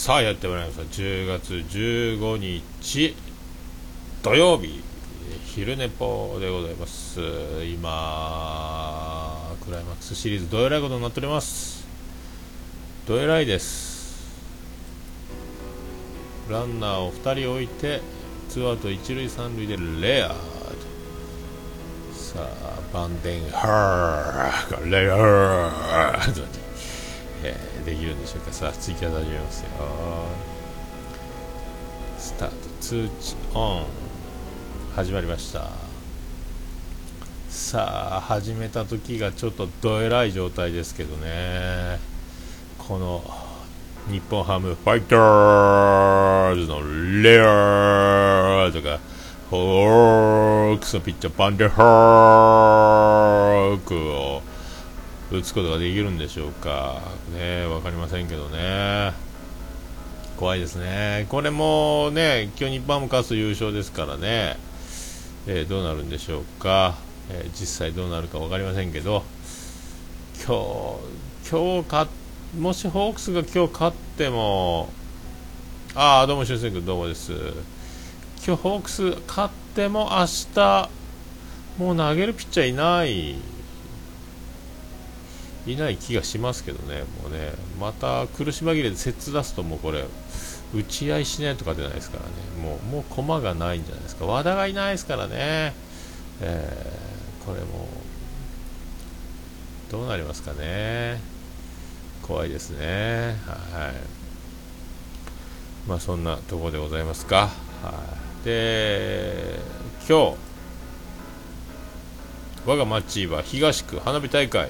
さあやってまいりました。10月15日土曜日。昼寝ぽでございます。今クライマックスシリーズどえらいことになっております。どえらいです。ランナーを2人置いてツーアウト1塁3塁でレアーさあバンデンハーがレアード、できるんでしょうか？さあツイキャス始めますよスタート。通知オン。始まりました。さあ始めた時がちょっとどえらい状態ですけどね。この日本ハムファイターズのレアーとかホークスのピッチャーバンデハークを打つことができるんでしょうか、ね、分かりませんけどね、怖いですね、これもね、今日日本も勝つ優勝ですからね、えー、どうなるんでしょうか、えー、実際どうなるか分かりませんけど、今日、今日かもしホークスが今日勝っても、ああ、どうも、修正君、どうもです。今日ホークス勝っても明日もう投げるピッチャーいない。いない気がしますけどね、もうね、また苦し紛れで接出すと、もうこれ、打ち合いしないとかじゃないですからね、もう、もう駒がないんじゃないですか、和田がいないですからね、えー、これも、どうなりますかね、怖いですね、はい。まあ、そんなところでございますか。はい、で、今日、我が町は東区花火大会。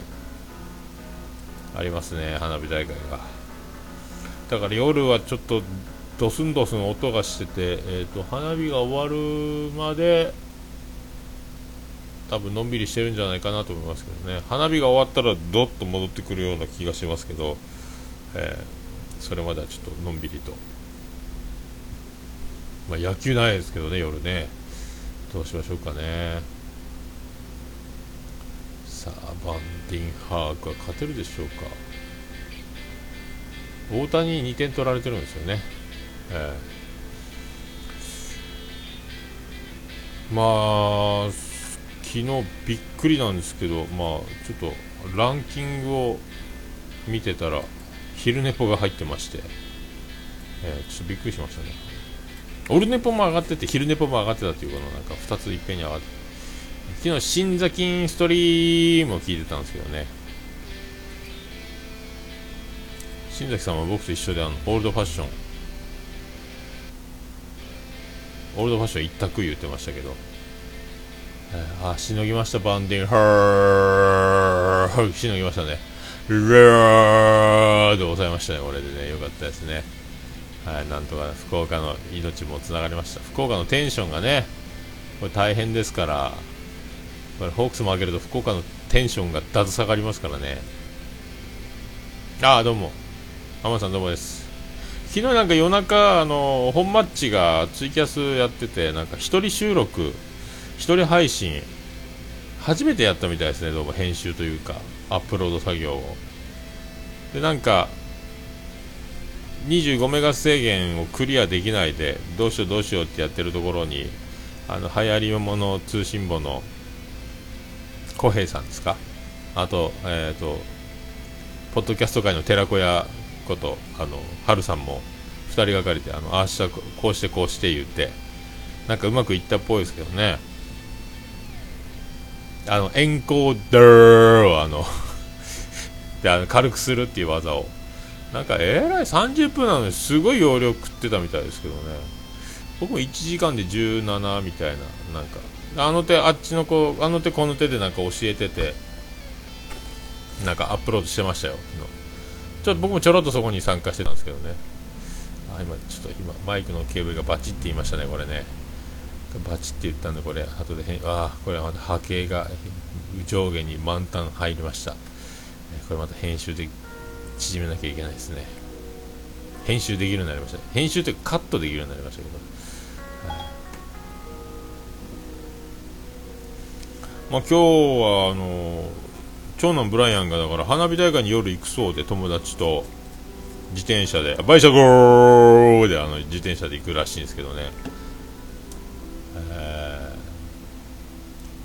ありますね花火大会が。だから夜はちょっとドスンドスン音がしてて、えーと、花火が終わるまで多分のんびりしてるんじゃないかなと思いますけどね。花火が終わったらどっと戻ってくるような気がしますけど、えー、それまではちょっとのんびりと、まあ、野球ないですけどね夜ね。どうしましょうかね。さあバンディンハークは勝てるでしょうか。大谷に2点取られてるんですよね、えー、まあ昨日びっくりなんですけどまあちょっとランキングを見てたら昼寝ぽが入ってまして、えー、ちょっとびっくりしましたね。オルネポも上がってて昼寝ぽも上がってたっていうこのなんか2ついっぺんに上がって昨日新座金ストリームを聞いてたんですけどね。新崎さんは僕と一緒であのオールドファッション。オールドファッション一択言ってましたけど、えー、あしのぎましたバンディンハーしのぎましたね。レーで抑えましたね。これでねよかったですね。はいなんとか福岡の命もつながりました。福岡のテンションがねこれ大変ですから。これホークスも上げると福岡のテンションがだず下がりますからね。ああどうも。浜田さんどうもです。昨日なんか夜中あの本マッチがツイキャスやっててなんか一人収録一人配信初めてやったみたいですねどうも編集というかアップロード作業を。でなんか25メガ制限をクリアできないでどうしようどうしようってやってるところにあの流行りもの通信簿の小平さんですか？あと、えっ、ー、と、ポッドキャスト界の寺子屋こと、あの、春さんも、2人がかりで、あの、ああした、こうしてこうして言って、なんかうまくいったっぽいですけどね。あの、エンコーダーを、あの で、あの、軽くするっていう技を、なんか、えらい30分なのにすごい容量食ってたみたいですけどね。僕も1時間で17みたいな、なんか、あの手あっちの子あの手この手でなんか教えててなんかアップロードしてましたよちょっと僕もちょろっとそこに参加してたんですけどね。あ今ちょっと今マイクのケーブルがバチって言いましたねこれね。バチって言ったんでこれ。後で変あこれまた波形が上下に満タン入りました。これまた編集で縮めなきゃいけないですね。編集できるようになりました。編集ってカットできるようになりましたけどまあ、今日はあの長男ブライアンがだから花火大会に夜行くそうで友達と自転車でバイシャゴーであの自転車で行くらしいんですけどね、え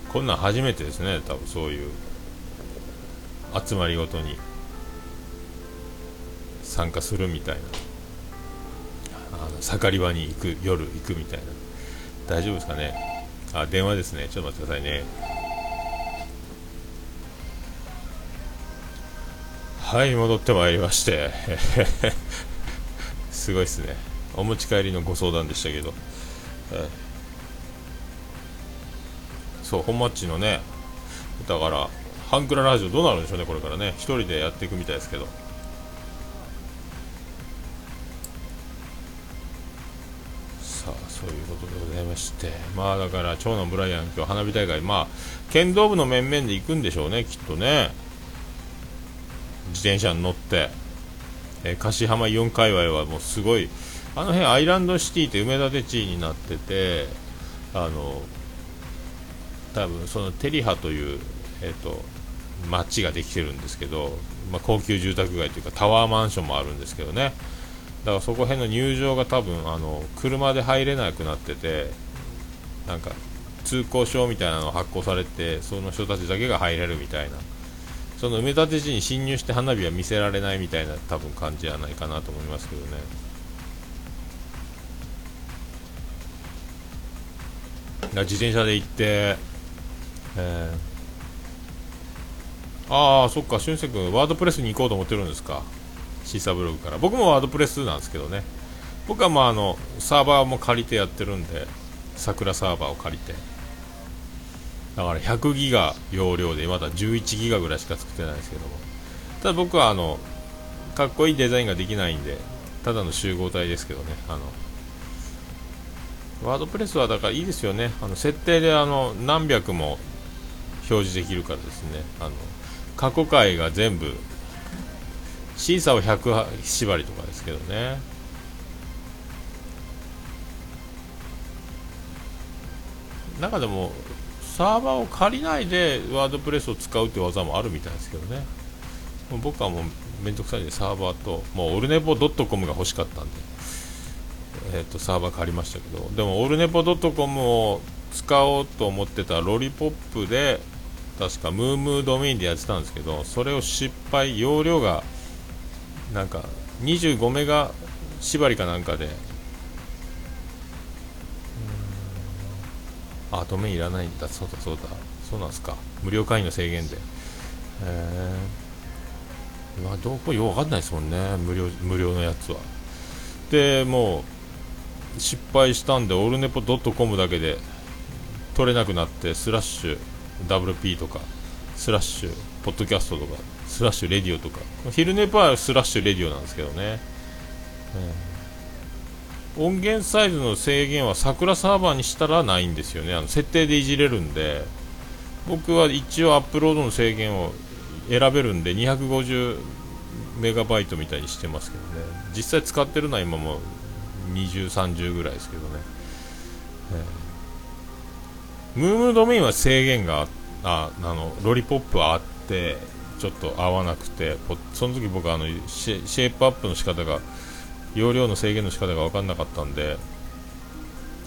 ー、こんなん初めてですね多分そういう集まりごとに参加するみたいな。あの盛り場に行く夜行くみたいな。大丈夫ですかね？あ電話ですね。ちょっと待ってくださいね。はい戻ってまいりまして。すごいですね。お持ち帰りのご相談でしたけど、そう本マッチのねだからハンクララジオどうなるんでしょうねこれからね。1人でやっていくみたいですけど。さあそういうことでございまして。まあだから長男ブライアン今日花火大会。まあ剣道部の面々で行くんでしょうねきっとね。自転車に乗って、えー、樫浜イオン界隈はもうすごいあの辺アイランドシティって埋め立て地になっててあの多分そのテリハという、えーと、町ができてるんですけど、まあ、高級住宅街というかタワーマンションもあるんですけどね。だからそこ辺の入場が多分あの車で入れなくなっててなんか通行証みたいなの発行されてその人たちだけが入れるみたいな。その埋め立て地に侵入して花火は見せられないみたいな多分感じじゃないかなと思いますけどね。自転車で行ってえー、ああそっか俊介君ワードプレスに行こうと思ってるんですか。シーサーブログから。僕もワードプレスなんですけどね。僕はまああのサーバーも借りてやってるんで桜サーバーを借りて。だから100ギガ容量でまだ11ギガぐらいしか作ってないですけども。ただ僕はあのかっこいいデザインができないんでただの集合体ですけどねあの。ワードプレスはだからいいですよね。あの設定であの何百も表示できるからですね。あの過去回が全部シーサーは100縛りとかですけどね。中でもサーバーを借りないでワードプレスを使うって技もあるみたいですけどね。僕はもうめんどくさいんでサーバーともうオルネポドットコムが欲しかったんで、えーと、サーバー借りましたけど。でもオルネポドットコムを使おうと思ってたロリポップで確かムームードメインでやってたんですけどそれを失敗容量がなんか25メガ縛りかなんかであドメインいらないんだ。そうだそうだ。そうなんすか。無料会員の制限で。へえまあどこよくわかんないですもんね。無料無料のやつは。でもう失敗したんでオルネポドットコムだけで取れなくなってスラッシュ WP とかスラッシュポッドキャストとかスラッシュレディオとか。昼寝パはスラッシュレディオなんですけどね、音源サイズの制限は桜サーバーにしたらないんですよね。あの設定でいじれるんで。僕は一応アップロードの制限を選べるんで250メガバイトみたいにしてますけどね。実際使ってるのは今も20、30ぐらいですけどね、えームームドメインは制限がああのロリポップはあってちょっと合わなくてその時僕あのシェイプアップの仕方が容量の制限の仕方が分かんなかったんで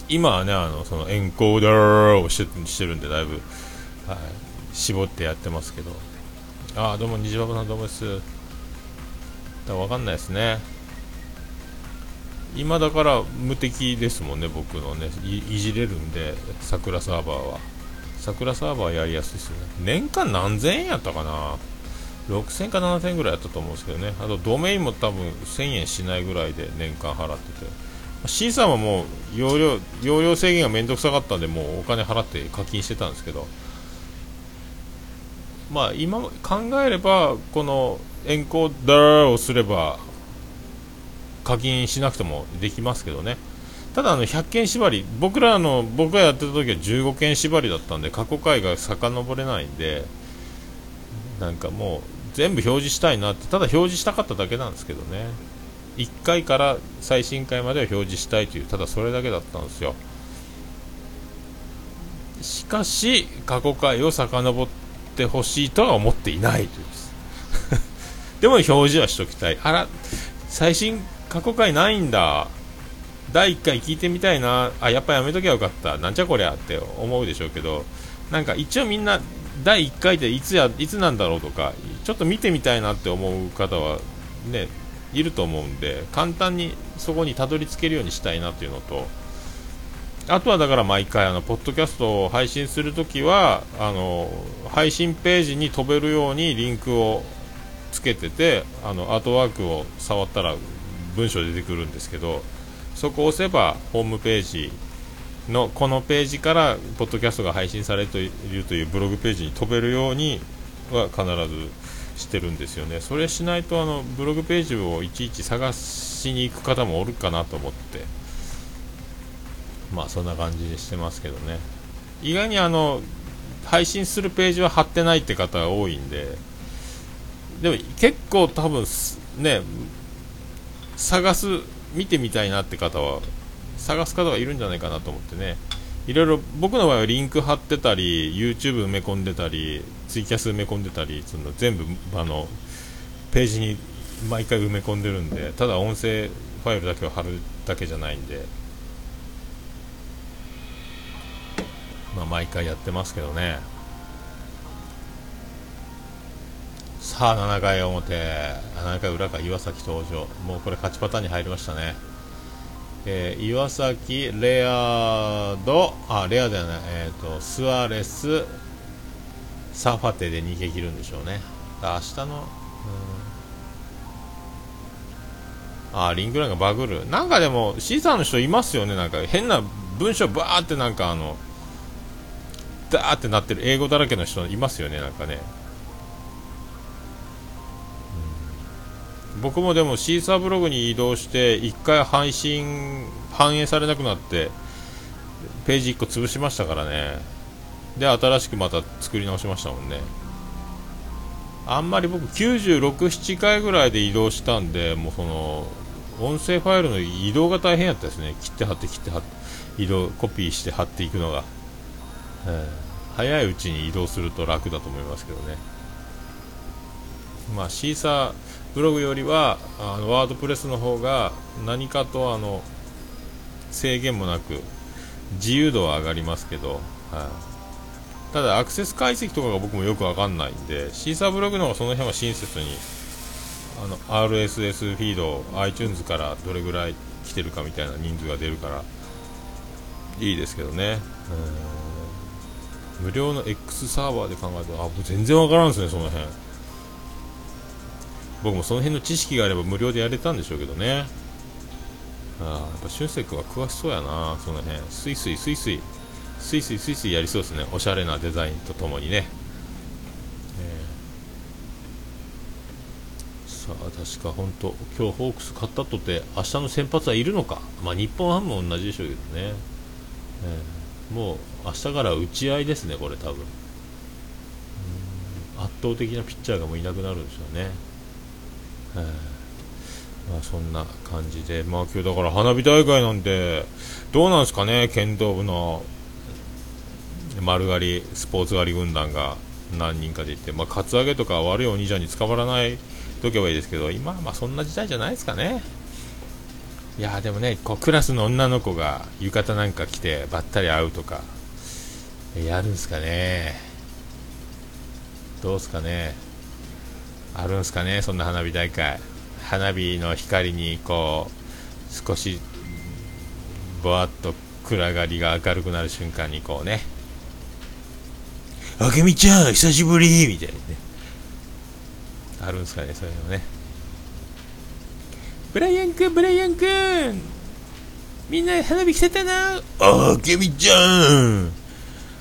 今はねあのそのエンコーダーをしてしてるんでだいぶ、はい、絞ってやってますけどああどうも虹パパさんどうもですだ分かんないですね今だから無敵ですもんね、僕のねい、いじれるんで、桜サーバーは。桜サーバーやりやすいですよね。年間何千円やったかな ?6000 か7000ぐらいやったと思うんですけどね。あとドメインも多分1000円しないぐらいで年間払ってて。C さんはもう容量容量制限がめんどくさかったんで、もうお金払って課金してたんですけど、まあ今考えれば、このエンコーダーをすれば、課金しなくてもできますけどねただあの100件縛り僕らの僕がやってた時は15件縛りだったんで過去回が遡れないんでなんかもう全部表示したいなってただ表示したかっただけなんですけどね。1回から最新回までは表示したいというただそれだけだったんですよ。しかし過去回を遡ってほしいとは思っていないというです。でも表示はしときたい。あら最新過去回ないんだ。第1回聞いてみたいな。あやっぱやめときゃよかった。なんじゃこりゃって思うでしょうけど。なんか一応みんな第1回でいつやいつなんだろうとかちょっと見てみたいなって思う方はねいると思うんで簡単にそこにたどり着けるようにしたいなっていうのとあとはだから毎回あのポッドキャストを配信するときはあの配信ページに飛べるようにリンクをつけててあのアートワークを触ったら文章出てくるんですけどそこを押せばホームページのこのページからポッドキャストが配信されているというブログページに飛べるようには必ずしてるんですよね。それしないとあのブログページをいちいち探しに行く方もおるかなと思って。まあそんな感じでしてますけどね。意外にあの配信するページは貼ってないって方が多いんで。でも結構多分ね探す見てみたいなって方は探す方がいるんじゃないかなと思ってね。いろいろ僕の場合はリンク貼ってたり YouTube 埋め込んでたりツイキャス埋め込んでたりその全部あのページに毎回埋め込んでるんでただ音声ファイルだけを貼るだけじゃないんで。まあ毎回やってますけどね。さあ7回表。7回裏か岩崎登場。もうこれ勝ちパターンに入りましたね。えー、岩崎、レアード、あ、レアではない、えーと、スアレス、サファテで逃げ切るんでしょうね。明日の、あ、リンクラインがバグる。なんかでも、シーサーの人いますよね、なんか変な文章バーってなんかあの、ダーってなってる英語だらけの人いますよね、なんかね。僕もでもシーサーブログに移動して1回配信反映されなくなってページ1個潰しましたからね。で新しくまた作り直しましたもんね。あんまり僕96、7回ぐらいで移動したんでもうその音声ファイルの移動が大変やったですね。切って貼って切って貼って移動コピーして貼っていくのが、えー、早いうちに移動すると楽だと思いますけどね。まあシーサーブログよりはあのワードプレスの方が何かとあの制限もなく自由度は上がりますけど、はい、ただアクセス解析とかが僕もよくわかんないんでシーサーブログの方がその辺は親切にあの RSS フィード iTunes からどれぐらい来てるかみたいな人数が出るからいいですけどね。無料の X サーバーで考えるとあ全然わからんですねその辺。僕もその辺の知識があれば無料でやれたんでしょうけどね。あやっぱ俊く君は詳しそうやな。その辺。スイスイスイスイ。スイスイスイスイやりそうですね。おしゃれなデザインとともにね、えー、さあ確か本当今日ホークス勝ったとて明日の先発はいるのか。まあ日本ハムも同じでしょうけどね、えー、もう明日から打ち合いですねこれ多分。圧倒的なピッチャーがもういなくなるんでしょうね。えー、まあ、そんな感じで、まあ、今日だから花火大会なんで、どうなんですかね、剣道部の丸刈りスポーツ狩り軍団が何人かで行って、まあ、カツアゲとか悪いお兄ちゃんに捕まらないとけばいいですけど、今はまあそんな時代じゃないですかね。いやでもね、こうクラスの女の子が浴衣なんか着てばったり会うとか、やるんすかね。どうすかね。あるんすかねそんな花火大会。花火の光にこう少しぼわっと暗がりが明るくなる瞬間にこうね。あけみちゃん久しぶりみたいなね。あるんですかねそういうのね。ブライアン君ブライアン君。みんな花火来てたな。あけみちゃん。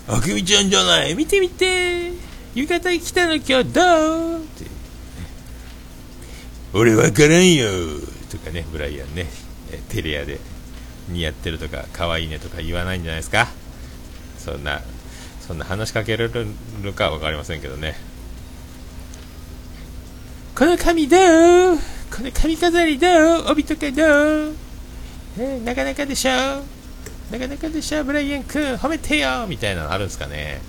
あけみちゃんじゃない。見て見て。浴衣来たの今日どう？俺わからんよ。とかね、ブライアンね、テレアで。似合ってるとか、可愛いねとか言わないんじゃないですか。そんな、そんな話しかけられるのかわかりませんけどね。この髪どう？この髪飾りどう？帯とかどう、えなかなかでしょ？なかなかでしょ？ブライアン君褒めてよ！みたいなのあるんですかね。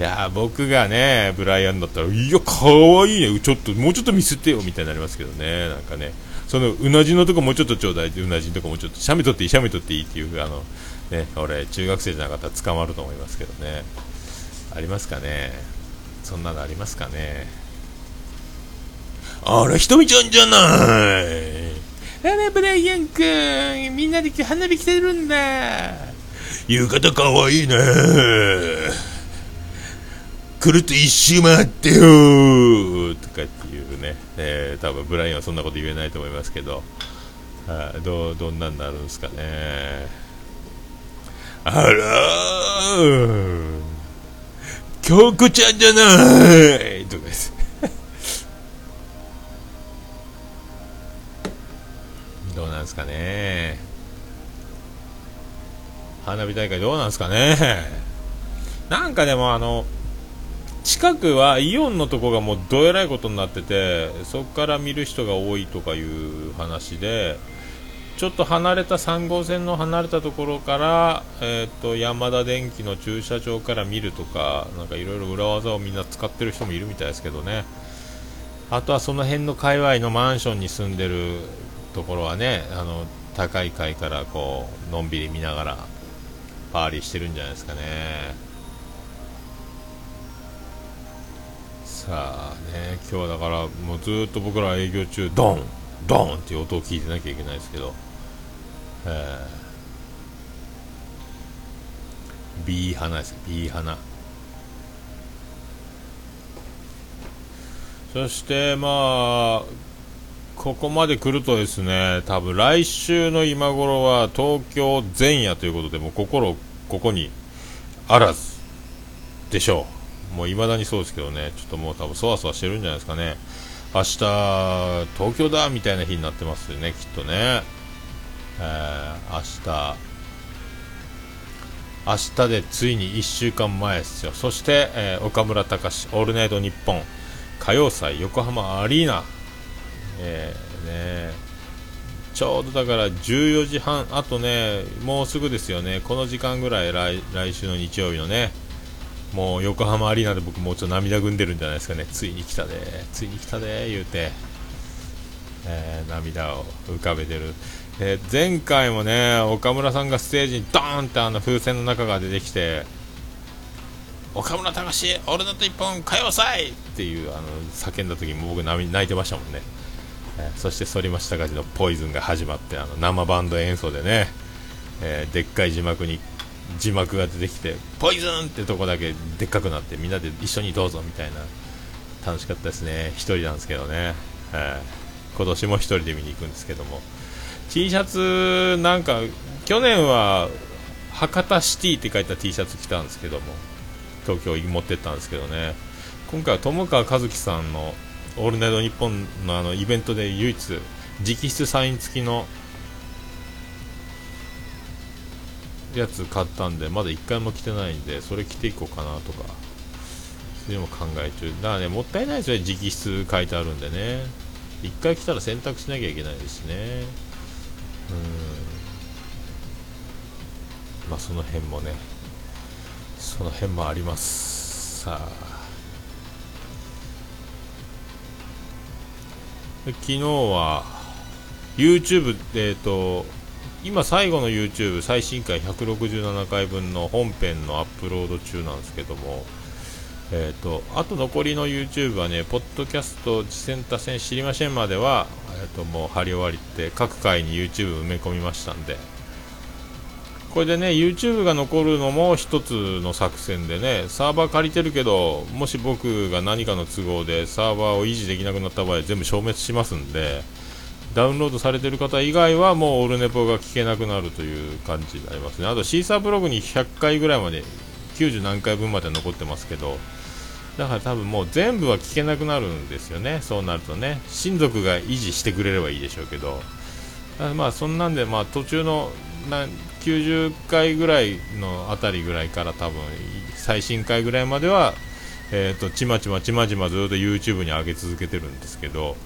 いや僕がね、ブライアンだったら、いや、かわいいね、ちょっと、もうちょっと見せてよ、みたいになりますけどね、なんかね、そのうなじのとこもうちょっとちょうだい。ってうなじのとこもうちょっとしゃみ取っていいしゃみ取っていいっていうあのね俺中学生じゃなかったら捕まると思いますけどね。ありますかね。そんなのありますかね。あらひとみちゃんじゃない。あらブライアン君みんなで花火来てるんだ。浴衣かわいいね。くるっと一周回ってよとかっていうね、えー、多分ブラインはそんなこと言えないと思いますけど、はあ、どどんなんなるんですかね。あらー。京子ちゃんじゃない。とかです。どうなんですかね。花火大会どうなんですかね。なんかでもあの近くはイオンのとこがもうどえらいことになっててそこから見る人が多いとかいう話でちょっと離れた3号線の離れたところから、えーと、山田電機の駐車場から見るとかなんかいろいろ裏技をみんな使ってる人もいるみたいですけどねあとはその辺の界隈のマンションに住んでるところはねあの高い階からこうのんびり見ながらパーリーしてるんじゃないですかね。さあね今日はだからもうずっと僕ら営業中ドンドンっていう音を聞いてなきゃいけないですけど、えー、ビー花です。ビー花そしてまあここまで来るとですね多分来週の今頃は東京前夜ということでもう心ここにあらずでしょう。もう未だにそうですけどね、ちょっともう多分そわそわしてるんじゃないですかね。明日、東京だみたいな日になってますよね、きっとね。えー、明日、明日でついに1週間前ですよ。そして、えー、岡村隆史、オールナイトニッポン、歌謡祭、横浜アリーナ。えー、ねちょうどだから14時半、あとね、もうすぐですよね、この時間ぐらい来来週の日曜日のね、もう横浜アリーナで僕もうちょっと涙ぐんでるんじゃないですかね。ついに来たでついに来たで言うて、えー、涙を浮かべてる、えー、前回もね岡村さんがステージにドーンってあの風船の中が出てきて岡村隆史俺だと一本歌謡祭っていうあの叫んだ時も僕泣いてましたもんね、えー、そして反町隆史のポイズンが始まってあの生バンド演奏でね、えー、でっかい字幕に字幕が出てきてポイズンってとこだけでっかくなってみんなで一緒にどうぞみたいな楽しかったですね。1人なんですけどね、はい、今年も1人で見に行くんですけども。T シャツなんか去年は博多シティって書いた T シャツ着たんですけども。東京に持ってったんですけどね。今回は友川一樹さんの「オールナイトニッポン」のあのイベントで唯一直筆サイン付きのやつ買ったんでまだ1回も着てないんでそれ着ていこうかなとかそういうのも考え中だからねもったいないですよね直筆書いてあるんでね。1回着たら洗濯しなきゃいけないですしね。うん。まあその辺もねその辺もあります。さあ。昨日は YouTube えっ、ー、と今最後の YouTube 最新回167回分の本編のアップロード中なんですけどもえーと、あと残りの YouTube はね、ポッドキャスト、次戦多戦知りませんまでは、えーと、もう貼り終わりって各回に YouTube 埋め込みましたんで、これでね、YouTube が残るのも一つの作戦でね、サーバー借りてるけど、もし僕が何かの都合でサーバーを維持できなくなった場合、全部消滅しますんで、ダウンロードされてる方以外はもうオルネポが聞けなくなるという感じになりますね。あとシーサーブログに100回ぐらいまで、90何回分まで残ってますけど、だから多分もう全部は聞けなくなるんですよね、そうなるとね。親族が維持してくれればいいでしょうけど、まあそんなんで、まあ途中のな90回ぐらいのあたりぐらいから多分最新回ぐらいまでは、えーと、ちまちまちまちまずっと YouTube に上げ続けてるんですけど、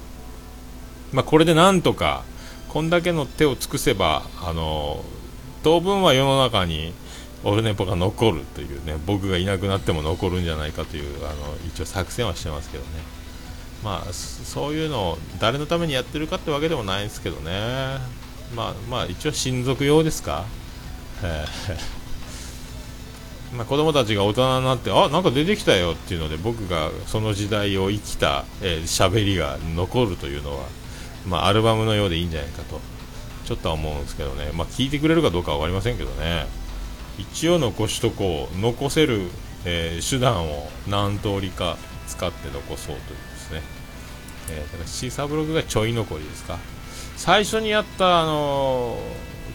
まあ、これでなんとかこんだけの手を尽くせばあの当分は世の中にオルネポが残るというね僕がいなくなっても残るんじゃないかというあの一応作戦はしてますけどね。まあそういうのを誰のためにやってるかってわけでもないんですけどね。まあまあ一応親族用ですか。え まあ、子供たちが大人になってあなんか出てきたよっていうので僕がその時代を生きた喋、えー、りが残るというのは、まあ、アルバムのようでいいんじゃないかとちょっとは思うんですけどね、まあ、聞いてくれるかどうかは分かりませんけどね。一応残しとこう。残せる、えー、手段を何通りか使って残そうというですね、えー、だからシーサーブログがちょい残りですか。最初にやったあの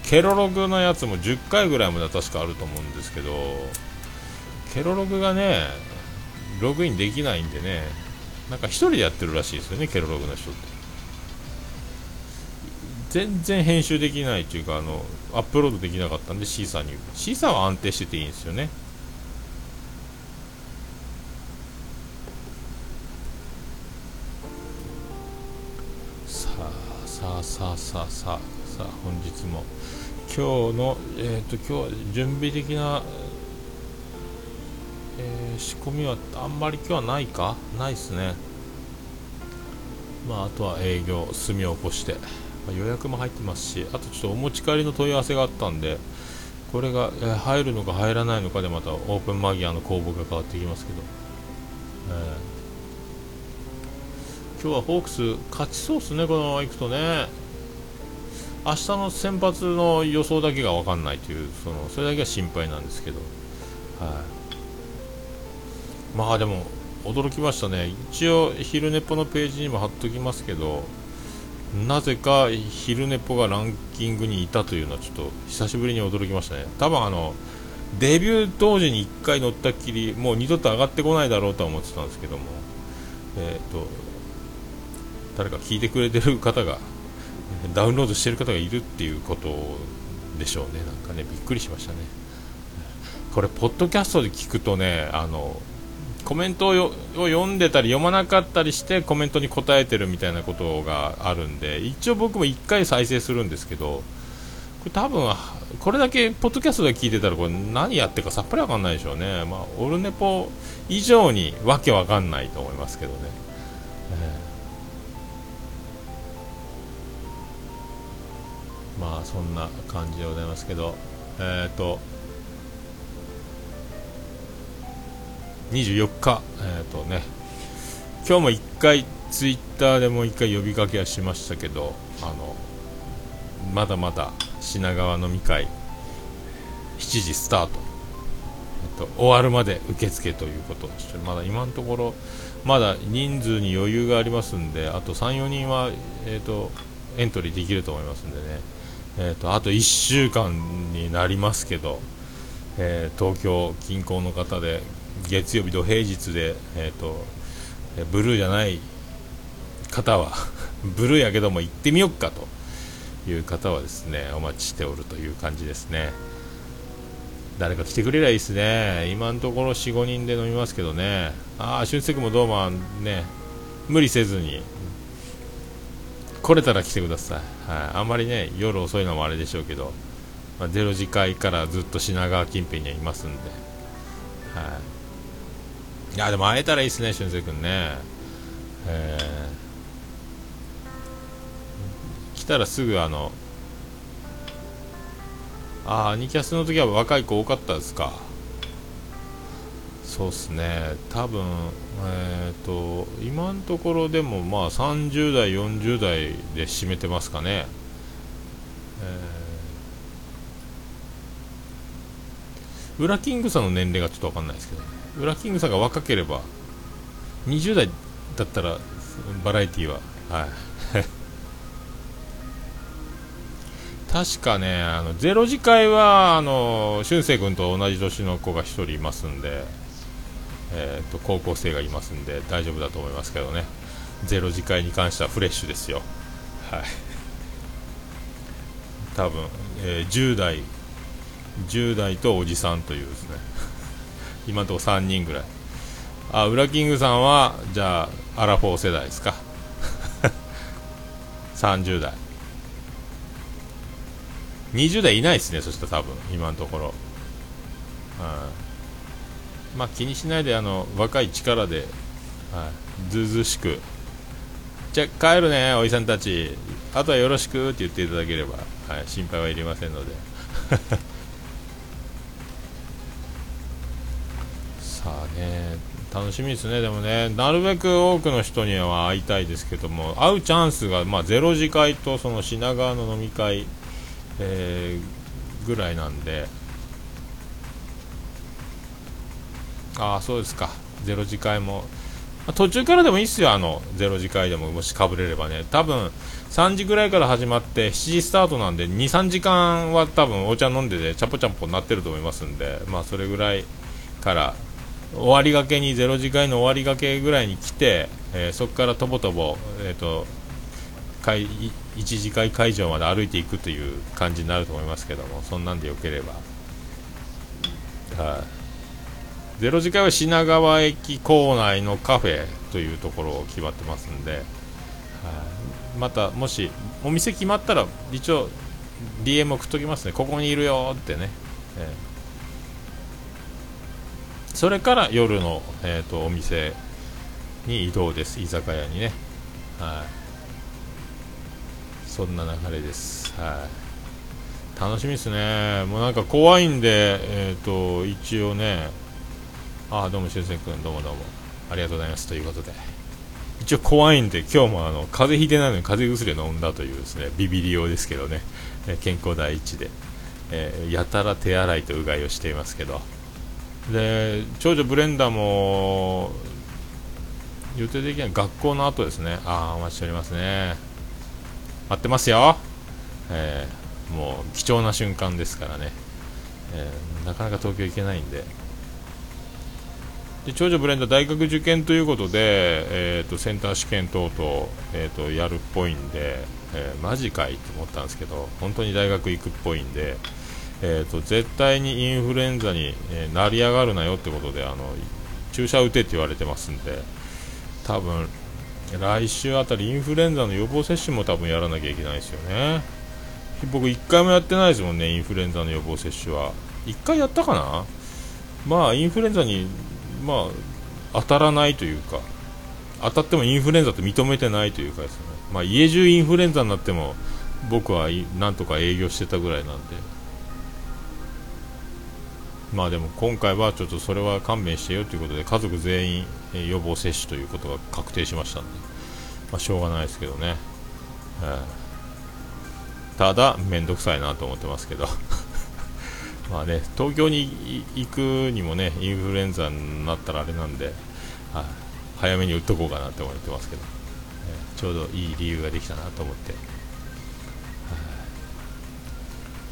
ー、ケロログのやつも10回ぐらいまで確かあると思うんですけどケロログがねログインできないんでね。なんか1人でやってるらしいですよねケロログの人って。全然編集できないというかあのアップロードできなかったんでシーサーに。シーサーは安定してていいんですよね。さあさあさあさあさあさあ本日も。今日のえっ、ー、と今日は準備的なえー、仕込みはあんまり今日はないか？ないですね。まああとは営業炭を起こして、まあ、予約も入ってますしあとちょっとお持ち帰りの問い合わせがあったんでこれが、入るのか入らないのかでまたオープンマギアの公募が変わってきますけど、えー、今日はホークス勝ちそうですねこのままいくとね。明日の先発の予想だけが分かんないというそのそれだけが心配なんですけど、はい、まあでも驚きましたね。一応昼寝っぽのページにも貼っときますけどなぜか昼寝ぽがランキングにいたというのはちょっと久しぶりに驚きましたね。多分あのデビュー当時に1回乗ったっきりもう二度と上がってこないだろうとは思ってたんですけども。えっ、ー、と誰か聞いてくれてる方がダウンロードしてる方がいるっていうことでしょうね。なんかねびっくりしましたね。これポッドキャストで聞くとねあのコメントを読んでたり読まなかったりしてコメントに答えてるみたいなことがあるんで一応僕も1回再生するんですけどこれ多分これだけポッドキャストで聞いてたらこれ何やってかさっぱりわかんないでしょうね、まあ、オルネポ以上にわけわかんないと思いますけどね、えー、まあそんな感じでございますけどえっ、ー、と24日、えーとね、今日も1回ツイッターでもう1回呼びかけはしましたけどあのまだまだ品川飲み会7時スタート、えっと、終わるまで受付ということ。まだ今のところまだ人数に余裕がありますんであと34人は、えーと、エントリーできると思いますんでね、えーとあと1週間になりますけど、えー、東京近郊の方で月曜日土平日で、えーと、ブルーじゃない方は ブルーやけども行ってみよっかという方はですねお待ちしておるという感じですね。誰か来てくれりゃいいですね。今のところ45人で飲みますけどね。ああ俊介もどうもね無理せずに来れたら来てください、はい、あんまりね夜遅いのもあれでしょうけど、まあ、0時会からずっと品川近辺にはいますんで、はい。いやでも会えたらいいですね俊介君ね。えー、来たらすぐあのああアニキャスの時は若い子多かったですか。そうっすね。多分えっ、ー、と今のところでもまあ30代40代で占めてますかねえー、ウラキングさんの年齢がちょっと分かんないですけどウラキングさんが若ければ20代だったらバラエティーははい。確かねあのゼロ次会はあの俊く君と同じ年の子が1人いますんで、えーと、高校生がいますんで大丈夫だと思いますけどね。ゼロ次会に関してはフレッシュですよ。はい。多分、えー、10代10代とおじさんというですね。今のところ3人ぐらい。あウラキングさんはじゃあアラフォー世代ですか。30代。20代いないですねそしたら多分今のところ、うん、まあ気にしないであの若い力で、はい、ずうずしく。じゃあ帰るねおじさんたち。あとはよろしくって言っていただければ、はい、心配はいりませんので。さあね。楽しみですねでもね。なるべく多くの人には会いたいですけども会うチャンスが、まあ、ゼロ次会とその品川の飲み会、えー、ぐらいなんで。ああそうですか。ゼロ次会も。途中からでもいいっすよ、あの0時会でももしかぶれればね、多分3時ぐらいから始まって7時スタートなんで2、3時間は多分お茶飲んでてチャポチャポになってると思いますんで、まあ、それぐらいから終わりがけに0時会の終わりがけぐらいに来て、えー、そこからとぼとぼ、えーと、会1次会会場まで歩いていくという感じになると思いますけども、そんなんでよければ。はい、ゼロ次会は品川駅構内のカフェというところを決まってますんで、はまたもしお店決まったら一応 DM 送っときますね。ここにいるよってね、えー、それから夜の、えーと、お店に移動です。居酒屋にね。はい。そんな流れです。はい。楽しみですね。もうなんか怖いんでえっ、ー、と一応ね。あどうも、しゅんせんくん、どうもどうも、ありがとうございます。ということで、一応怖いんで、今日もあの風邪ひいてないのに風邪薬を飲んだというですねビビり用ですけどね、え健康第一で、えー、やたら手洗いとうがいをしていますけど、で長女ブレンダーも予定的には学校の後ですね、ああ、お待ちしておりますね、待ってますよ、えー、もう貴重な瞬間ですからね、えー、なかなか東京行けないんで。で長女ブレンダー大学受験ということで、えーと、センター試験等々、えーと、やるっぽいんで、えー、マジかいと思ったんですけど本当に大学行くっぽいんで、えーと、絶対にインフルエンザに、えー、なり上がるなよってことであの注射打てって言われてますんで多分来週あたりインフルエンザの予防接種も多分やらなきゃいけないですよね。僕1回もやってないですもんねインフルエンザの予防接種は。1回やったかな？まあインフルエンザにまあ、当たらないというか、当たってもインフルエンザって認めてないというかですね、まあ、家中インフルエンザになっても、僕はなんとか営業してたぐらいなんで、まあでも今回はちょっとそれは勘弁してよということで、家族全員予防接種ということが確定しましたんで、まあ、しょうがないですけどね、えー、ただ、面倒くさいなと思ってますけど。まあね、東京に行くにもね、インフルエンザになったらあれなんで、はい、早めに打っとこうかなって思ってますけど、えー、ちょうどいい理由ができたなと思って。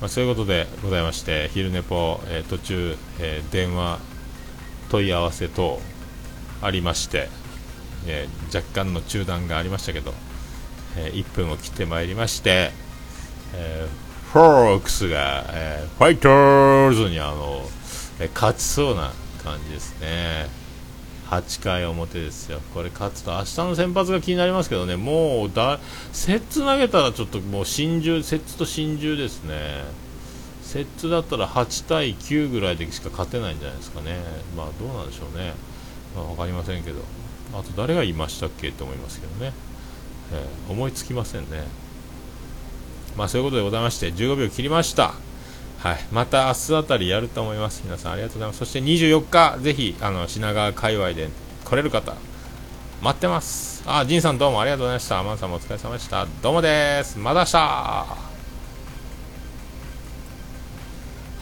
まあ、そういうことでございまして、昼寝ぽ、えー、途中、えー、電話問い合わせ等ありまして、えー、若干の中断がありましたけど、え1分を切ってまいりまして、えーフォークスが、えー、ファイターズにあの、え勝ちそうな感じですね。8回表ですよ。これ勝つと明日の先発が気になりますけどね、もうだ、セッツ投げたらちょっともう真珠、セッツと真珠ですね。セッツだったら8対9ぐらいでしか勝てないんじゃないですかね。まあどうなんでしょうね。まあ、分かりませんけど。あと誰が言いましたっけと思いますけどね。えー、思いつきませんね。まあそういうことでございまして、15秒切りました。はい、また明日あたりやると思います。皆さんありがとうございます。そして24日、ぜひ、あの、品川界隈で来れる方、待ってます。あ、ジンさんどうもありがとうございました。アマンさんもお疲れ様でした。どうもです。また明日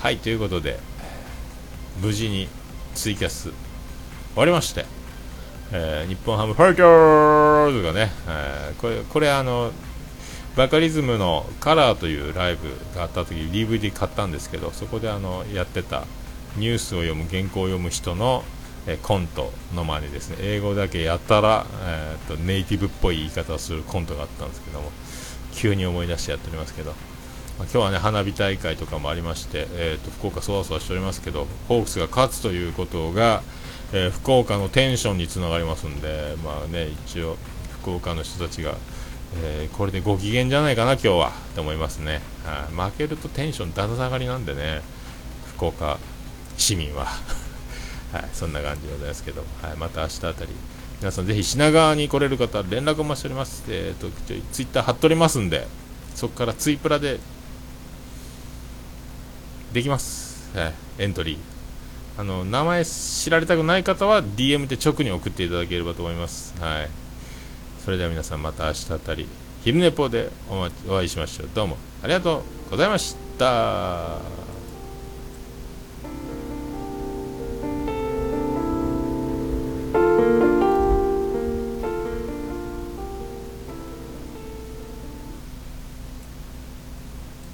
はい、ということで、無事にツイキャス終わりまして、えー、日本ハムファイターズがね、えー、これ、これあの、バカリズムのカラーというライブがあった時 DVD 買ったんですけどそこであのやってたニュースを読む原稿を読む人のえコントの真似ですね。英語だけやったら、えーと、ネイティブっぽい言い方をするコントがあったんですけども急に思い出してやっておりますけど、まあ、今日はね花火大会とかもありまして、えーと、福岡そわそわしておりますけどホークスが勝つということが、えー、福岡のテンションにつながりますんでまあね一応福岡の人たちがえー、これでご機嫌じゃないかな、今日はと思いますね、はあ、負けるとテンションだだ下がりなんでね、福岡市民は。はい、そんな感じでございますけど、はい、また明日あたり皆さんぜひ品川に来れる方連絡もしております。え、ー、とツイッター貼っておりますんでそこからツイプラでできます、はい、エントリー。あの名前知られたくない方は DM で直に送っていただければと思います。はい。それでは皆さんまた明日あたり昼寝ぽでお会いしましょう。どうもありがとうございました。